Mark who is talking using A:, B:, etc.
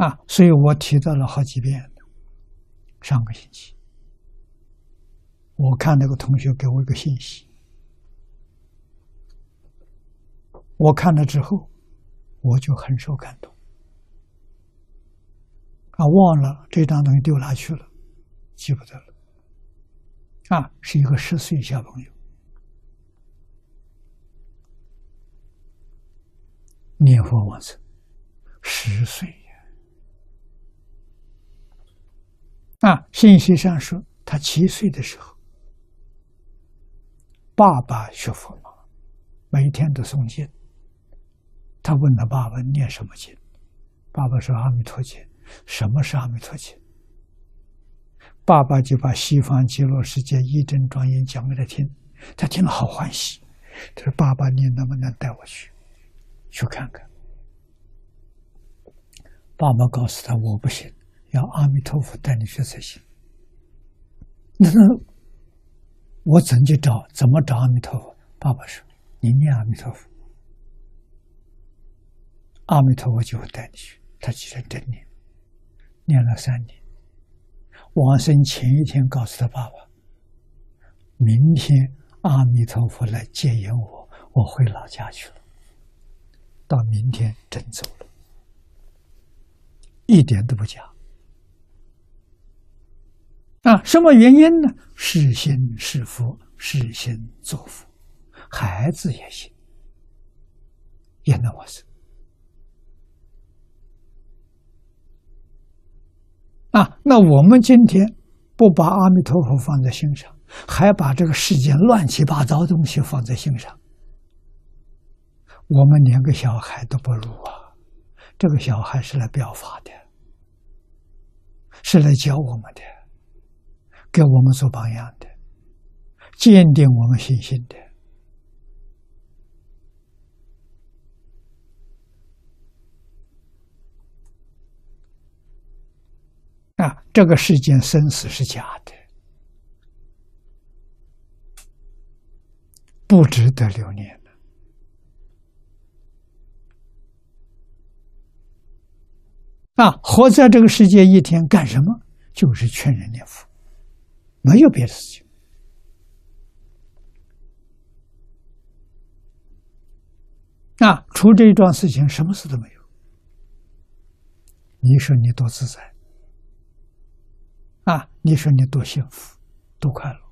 A: 啊，所以我提到了好几遍。上个星期，我看那个同学给我一个信息，我看了之后，我就很受感动。啊，忘了这张东西丢哪去了，记不得了。啊，是一个十岁小朋友念佛往生，十岁啊，信息上说他七岁的时候，爸爸学佛了，每天都诵经。他问他爸爸念什么经，爸爸说阿弥陀经。什么是阿弥陀经？爸爸就把西方极乐世界一真庄严讲给他听，他听了好欢喜。他说：“爸爸，你能不能带我去，去看看？”爸爸告诉他：“我不行，要阿弥陀佛带你去才行。”那那我怎去找？怎么找阿弥陀佛？爸爸说：“你念阿弥陀佛，阿弥陀佛就会带你去。”他就认真念。念了三年，往生前一天告诉他爸爸：“明天阿弥陀佛来接引我，我回老家去了。”到明天真走了，一点都不假。啊，什么原因呢？是心是佛，是心作佛，孩子也行，也能往生。啊，那我们今天不把阿弥陀佛放在心上，还把这个世间乱七八糟东西放在心上，我们连个小孩都不如啊！这个小孩是来表法的，是来教我们的，给我们做榜样的，坚定我们信心的。啊，这个世间生死是假的，不值得留念的。啊，活在这个世界一天干什么？就是劝人念佛，没有别的事情。啊，除这一桩事情，什么事都没有。你说你多自在？啊，你说你多幸福，多快乐！